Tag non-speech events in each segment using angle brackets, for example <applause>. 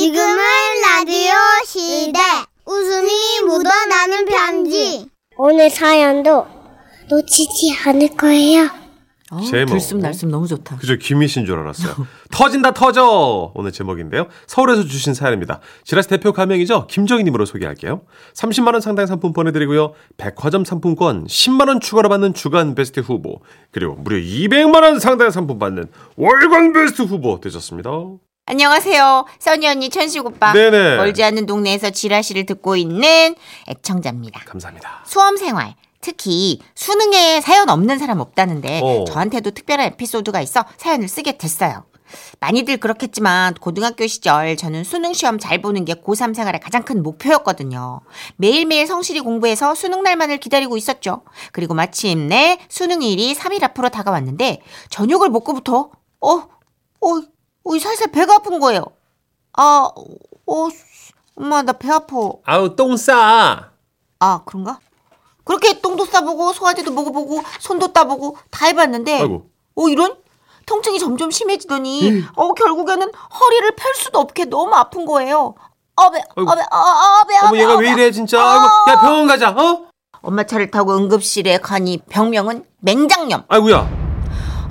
지금은 라디오 시대. 웃음이 묻어나는 편지. 오늘 사연도 놓치지 않을 거예요. 어, 제목. 들숨 날숨 너무 좋다. 그저 김희신 줄 알았어요. 터진다 터져 오늘 제목인데요. 서울에서 주신 사연입니다. 지라스 대표 가명이죠. 김정희님으로 소개할게요. 30만 원 상당 상품 보내드리고요. 백화점 상품권 10만 원 추가로 받는 주간 베스트 후보 그리고 무려 200만 원 상당 상품 받는 월간 베스트 후보 되셨습니다. 안녕하세요. 써니 언니, 천식 오빠. 네네. 멀지 않는 동네에서 지라시를 듣고 있는 애청자입니다. 감사합니다. 수험 생활. 특히 수능에 사연 없는 사람 없다는데 어. 저한테도 특별한 에피소드가 있어 사연을 쓰게 됐어요. 많이들 그렇겠지만 고등학교 시절 저는 수능 시험 잘 보는 게 고3 생활의 가장 큰 목표였거든요. 매일매일 성실히 공부해서 수능 날만을 기다리고 있었죠. 그리고 마침내 수능일이 3일 앞으로 다가왔는데 저녁을 먹고부터 어, 어, 어, 살살 배가 아픈 거예요. 아, 어, 엄마 나 배 아파. 아우 똥 싸. 아, 그런가? 그렇게 똥도 싸보고 소화제도 먹어보고 손도 따보고 다 해봤는데 아이고. 어 이런 통증이 점점 심해지더니 어 결국에는 허리를 펼 수도 없게 너무 아픈 거예요. 어배. 어배 어, 어배 어머 얘가. 왜 이래 진짜. 아이고 야 병원 가자. 어? 엄마 차를 타고 응급실에 가니 병명은 맹장염. 아이고야.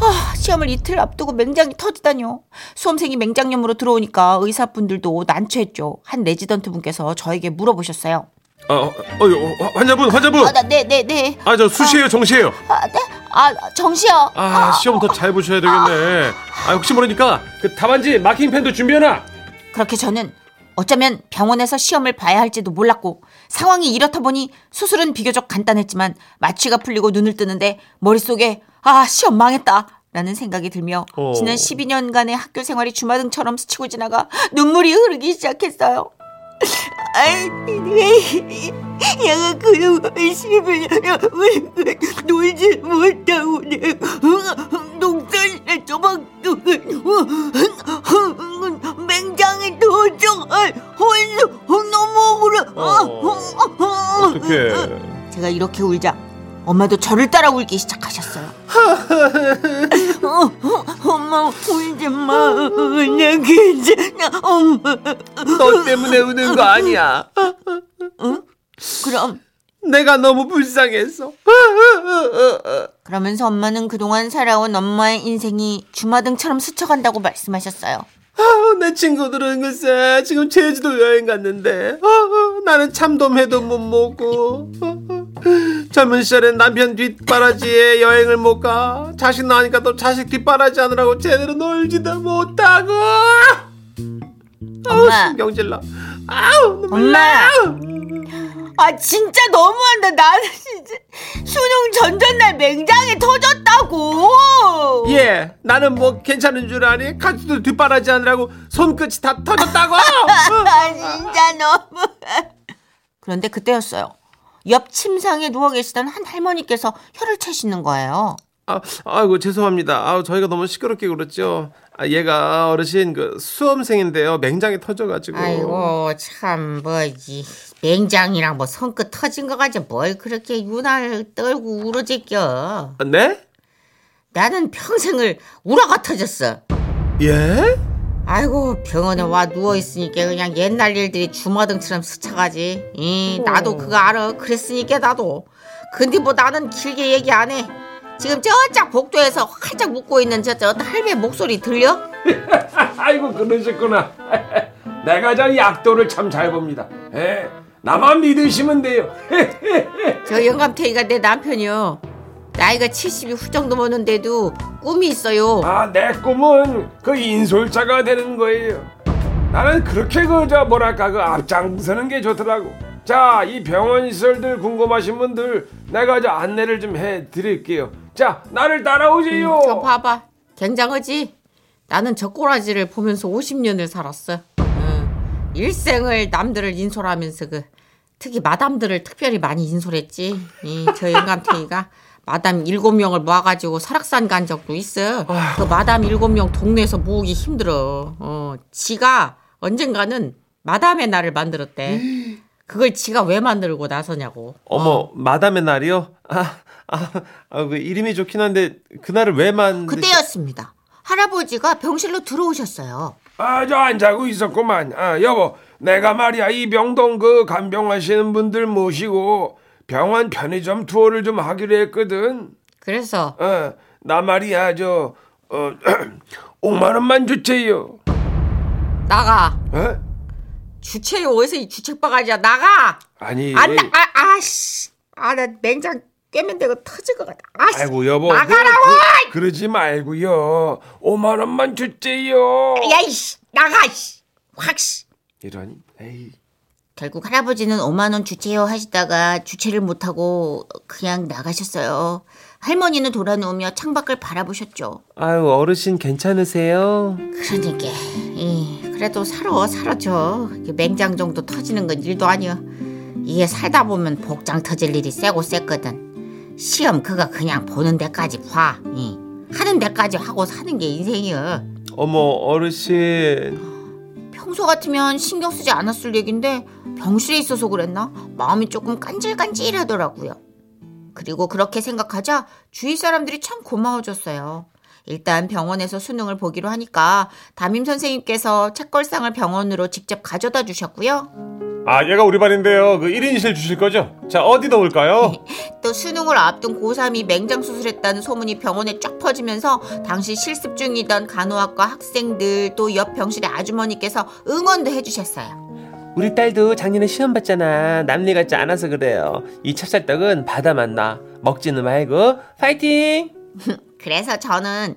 아, 시험을 이틀 앞두고 맹장이 터지다뇨. 수험생이 맹장염으로 들어오니까 의사분들도 난처했죠. 한 레지던트 분께서 저에게 물어보셨어요. 어, 어, 환자분 환자분. 아, 나, 네, 네, 네. 아 저 수시예요 정시예요. 아, 네. 아, 정시요. 아, 시험 더 잘 보셔야 되겠네. 아, 혹시 모르니까 그 답안지 마킹펜도 준비해놔. 그렇게 저는 어쩌면 병원에서 시험을 봐야 할지도 몰랐고 상황이 이렇다 보니 수술은 비교적 간단했지만 마취가 풀리고 눈을 뜨는데 머릿속에 아 시험 망했다 라는 생각이 들며 어. 지난 12년간의 학교 생활이 주마등처럼 스치고 지나가 눈물이 흐르기 시작했어요. 아이, 얘가 그동안 11년 놀지 못하고 농사를 조박도 맹장이 도적 너무 억울해 어떡해. 제가 이렇게 울자 엄마도 저를 따라 울기 시작하셨어요 어, 어, 엄마 울지 마나 괜찮아 엄마 너 때문에 우는 거 아니야. 그럼 내가 너무 불쌍해서. 그러면서 엄마는 그동안 살아온 엄마의 인생이 주마등처럼 스쳐간다고 말씀하셨어요. 아, 내 친구들은 글쎄 지금 제주도 여행 갔는데 아, 나는 참돔 회도 못 먹고 아, 젊은 시절엔 남편 뒷바라지에 여행을 못 가 자식 낳으니까 또 자식 뒷바라지 하느라고 제대로 놀지도 못하고 아우 엄마. 신경질나 아우 눈물. 나. 아 진짜 너무한다. 나는 진짜 수능 전전날 맹장이 터졌다고. 예 나는 뭐 괜찮은 줄 아니 가족들 뒷바라지 하느라고 손끝이 다 터졌다고 <laughs> 아 진짜 너무. 그런데 그때였어요. 옆 침상에 누워 계시던 한 할머니께서 혀를 채시는 거예요. 아, 아이고 죄송합니다. 아, 저희가 너무 시끄럽게 그랬죠. 아, 얘가 어르신 그 수험생인데요. 맹장이 터져가지고. 아이고 참 뭐지 맹장이랑 뭐 손끝 터진 거 가지고 뭘 그렇게 유난을 떨고 울어제껴. 아, 네? 나는 평생을 우라가 터졌어. 예? 아이고 병원에 와 누워 있으니까 그냥 옛날 일들이 주마등처럼 스쳐가지. 이 나도 그거 알아. 그랬으니까 나도. 근데 뭐 나는 길게 얘기 안 해. 지금 저짝 복도에서 활짝 묶고 있는 저, 저 할배 목소리 들려? <laughs> 아이고 그러셨구나. <laughs> 내가 저 약도를 참 잘 봅니다. 예, 나만 믿으시면 돼요. <laughs> 저 영감탱이가 내 남편이요. 나이가 70이 훌쩍 넘었는데도 꿈이 있어요. 아, 내 꿈은 그 인솔자가 되는 거예요. 나는 그렇게 그 저 뭐랄까 그 앞장서는 게 좋더라고. 자, 이 병원 시설들 궁금하신 분들 내가 저 안내를 좀 해 드릴게요. 자, 나를 따라오세요. 저 봐봐. 굉장하지? 나는 저 꼬라지를 보면서 50년을 살았어. 응. 일생을 남들을 인솔하면서 그 특히 마담들을 특별히 많이 인솔했지. 이 저 영감탱이가 마담 일곱 명을 모아가지고 설악산 간 적도 있어. 그 마담 일곱 명 동네에서 모으기 힘들어. 어, 지가 언젠가는 마담의 날을 만들었대. 그걸 지가 왜 만들고 나서냐고. 어머, 마담의 날이요? 아, 아, 아, 그 이름이 좋긴 한데 그날을 왜 만? 그때였습니다. 할아버지가 병실로 들어오셨어요. 아, 저 안 자고 있었구만. 아, 여보, 내가 말이야 이 병동 그 간병하시는 분들 모시고 병원 편의점 투어를 좀 하기로 했거든. 그래서 어, 나 말이야 저 어, <clears throat> 5만 원만 주세요. 나가. 어? 주체에 어디서 이 주책 바가지야 나가. 아니. 안 나. 아 아씨. 아나 냉장 깨면 되고 터질 것 같아. 아씨. 아이고 여보. 나가라고! 그, 그, 러지 말고요. 5만 원만 주세요. 야이씨 나가. 씨. 확 씨. 이런. 에이. 결국 할아버지는 5만 원 주체요 하시다가 주체를 못하고 그냥 나가셨어요. 할머니는 돌아누우며 창밖을 바라보셨죠. 아유 어르신 괜찮으세요? 그러니까 예, 그래도 살아. 이게 맹장 정도 터지는 건 일도 아니야. 이게 살다 보면 복장 터질 일이 세고 셌거든. 시험 그거 그냥 보는 데까지 봐. 예. 하는 데까지 하고 사는 게 인생이야. 어머 어르신 평소 같으면 신경 쓰지 않았을 얘긴데 병실에 있어서 그랬나? 마음이 조금 간질간질하더라고요. 그리고 그렇게 생각하자 주위 사람들이 참 고마워졌어요. 일단 병원에서 수능을 보기로 하니까 담임 선생님께서 책걸상을 병원으로 직접 가져다 주셨고요. 아 얘가 우리 반인데요 그 1인실 주실 거죠? 자 어디 넣을까요? <laughs> 또 수능을 앞둔 고3이 맹장 수술했다는 소문이 병원에 쫙 퍼지면서 당시 실습 중이던 간호학과 학생들 또 옆 병실의 아주머니께서 응원도 해주셨어요. 우리 딸도 작년에 시험 봤잖아. 남일 같지 않아서 그래요. 이 찹쌀떡은 바다 맛나. 먹지는 말고 파이팅! <laughs> 그래서 저는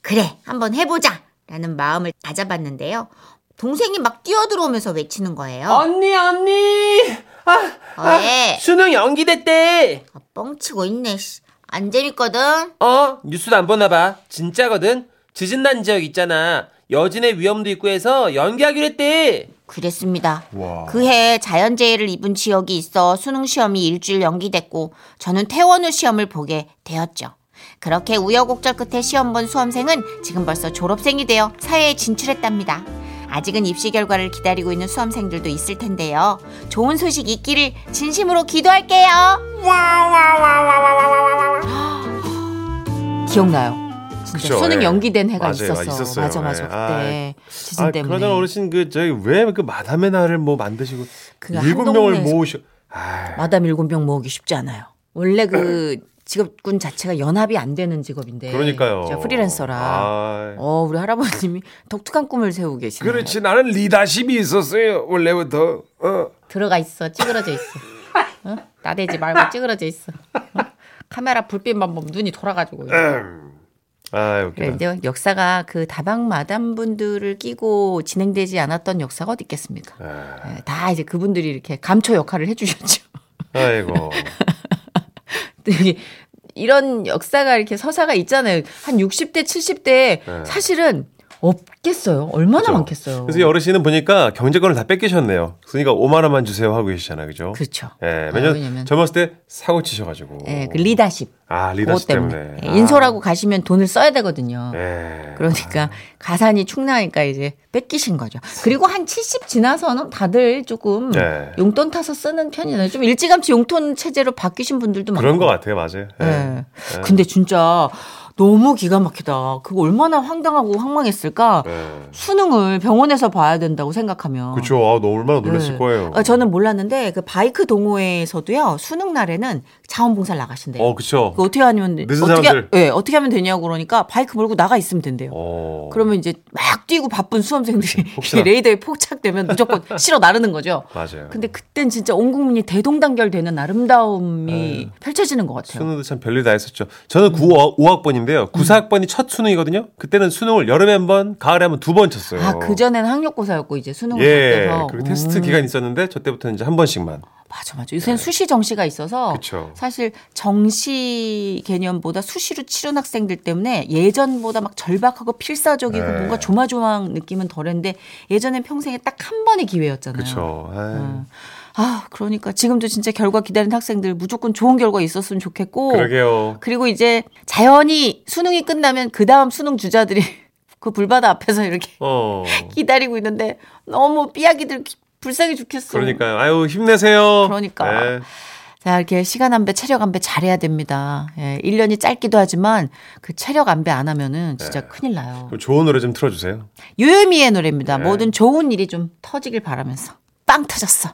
그래 한번 해보자 라는 마음을 다잡았는데요. 동생이 막 뛰어들어오면서 외치는 거예요. 언니 언니! 아, 어, 왜? 수능 연기됐대. 아, 뻥치고 있네. 씨. 안 재밌거든. 어 뉴스도 안 보나 봐. 진짜거든. 지진난 지역 있잖아. 여진의 위험도 있고 해서 연기하기로 했대. 그랬습니다. 와. 그해 자연재해를 입은 지역이 있어 수능 시험이 일주일 연기됐고 저는 퇴원 후 시험을 보게 되었죠. 그렇게 우여곡절 끝에 시험 본 수험생은 지금 벌써 졸업생이 되어 사회에 진출했답니다. 아직은 입시 결과를 기다리고 있는 수험생들도 있을 텐데요. 좋은 소식 있기를 진심으로 기도할게요. <gasps> 기억나요? 진짜 그쵸, 수능 예. 연기된 해가 맞아요, 있었어. 있었어요. 맞아 맞아 예. 그때 지진 아 때문에. 그러잖아 어르신 그 저기 왜그 마담의 날을 뭐 만드시고 그 일곱 한 명을 모으셔 아 마담 일곱 명 모으기 쉽지 않아요. 원래 그 <clears throat> <clears throat> 직업군 자체가 연합이 안 되는 직업인데. 그러니까요 제가 프리랜서라. 아, 어, 우리 할아버님이 독특한 꿈을 세우고 계시네요. 그렇지 나는 리더십이 있었어요 원래부터. 어. 들어가 있어. 찌그러져 있어. 어? 나대지 말고 찌그러져 있어. 어? 카메라 불빛만 보면 눈이 돌아가지고. 음. 아 웃기다 역사가 그 다방 마담 분들을 끼고 진행되지 않았던 역사가 어디 있겠습니까? 아, 네, 다 이제 그분들이 이렇게 감초 역할을 해주셨죠. 아이고 <laughs> 이런 역사가 이렇게 서사가 있잖아요. 한 60대, 70대 사실은 없겠어요. 얼마나 네. 그죠. 많겠어요. 그래서 이 어르신은 보니까 경제권을 다 뺏기셨네요 그러니까 5만 원만 주세요 하고 계시잖아요 그죠? 그렇죠. 예, 아, 왜냐면 왜냐면- 젊었을 때 사고 치셔 가지고 예, 그 리더십. 아 리더십 때문에. 때문에 예, 인솔하고 가시면 돈을 써야 되거든요. 아, 예. 그러니까 가산이 축나니까 이제 뺏기신 거죠. 그리고 한 70 지나서는 다들 조금 네. 용돈 타서 쓰는 편이잖아요. 좀 일찌감치 용돈 체제로 바뀌신 분들도 많고. 그런 것 같아요 맞아요 예. 예. 근데 진짜 너무 기가 막히다. 그거 얼마나 황당하고 황망했을까? 예. 수능을 병원에서 봐야 된다고 생각하면. 그렇죠 아, 너 얼마나 놀랐을 네. 거예요 어, 저는 몰랐는데 그 바이크 동호회에서도요 수능 날에는 자원봉사를 나가신대요. 어 그쵸 그 어떻게 하면 돼- 늦은 어떻게 사람들. 예, 어떻게 하면 되냐고 그러니까 바이크 몰고 나가 있으면 된대요. 어. 그러면 이제 막 뛰고 바쁜 수험생들이 <laughs> 혹시나. 레이더에 포착되면 무조건 <laughs> 실어 나르는 거죠. 맞아요 근데 그땐 진짜 온 국민이 대동단결되는 아름다움이 펼쳐지는 것 같아요. 수능도 참 별일 다 했었죠. 저는 9, 5학번 인데요. 9, 4학번이 첫 수능이거든요. 그때는 수능을 여름에 한 번, 가을에 한 번 두 번 쳤어요. 아, 그전에는 학력고사였고 이제 수능을 예. 바뀌어서. 그리고 테스트 음. 기간이 있었는데 저 때부터는 이제 한 번씩만. 맞아, 맞아. 요새는 수시 정시가 있어서 그쵸. 사실 정시 개념보다 수시로 치른 학생들 때문에 예전보다 막 절박하고 필사적이고 네. 뭔가 조마조마한 느낌은 덜했는데 예전엔 평생에 딱 한 번의 기회였잖아요. 음. 아, 그러니까 지금도 진짜 결과 기다리는 학생들 무조건 좋은 결과 있었으면 좋겠고. 그러게요. 그리고 이제 자연히 수능이 끝나면 그 다음 수능 주자들이 <laughs> 그 불바다 앞에서 이렇게 어. <laughs> 기다리고 있는데 너무 삐약이들 기- 불쌍해 죽겠어. 그러니까요. 아유, 힘내세요. 그러니까. 네. 자, 이렇게 시간 안배, 체력 안배 잘해야 됩니다. 예, 1년이 짧기도 하지만 그 체력 안배 안 하면은 진짜 큰일 나요. 그럼 좋은 노래 좀 틀어주세요. 유유미의 노래입니다. 모든 좋은 일이 좀 터지길 바라면서. 빵 터졌어.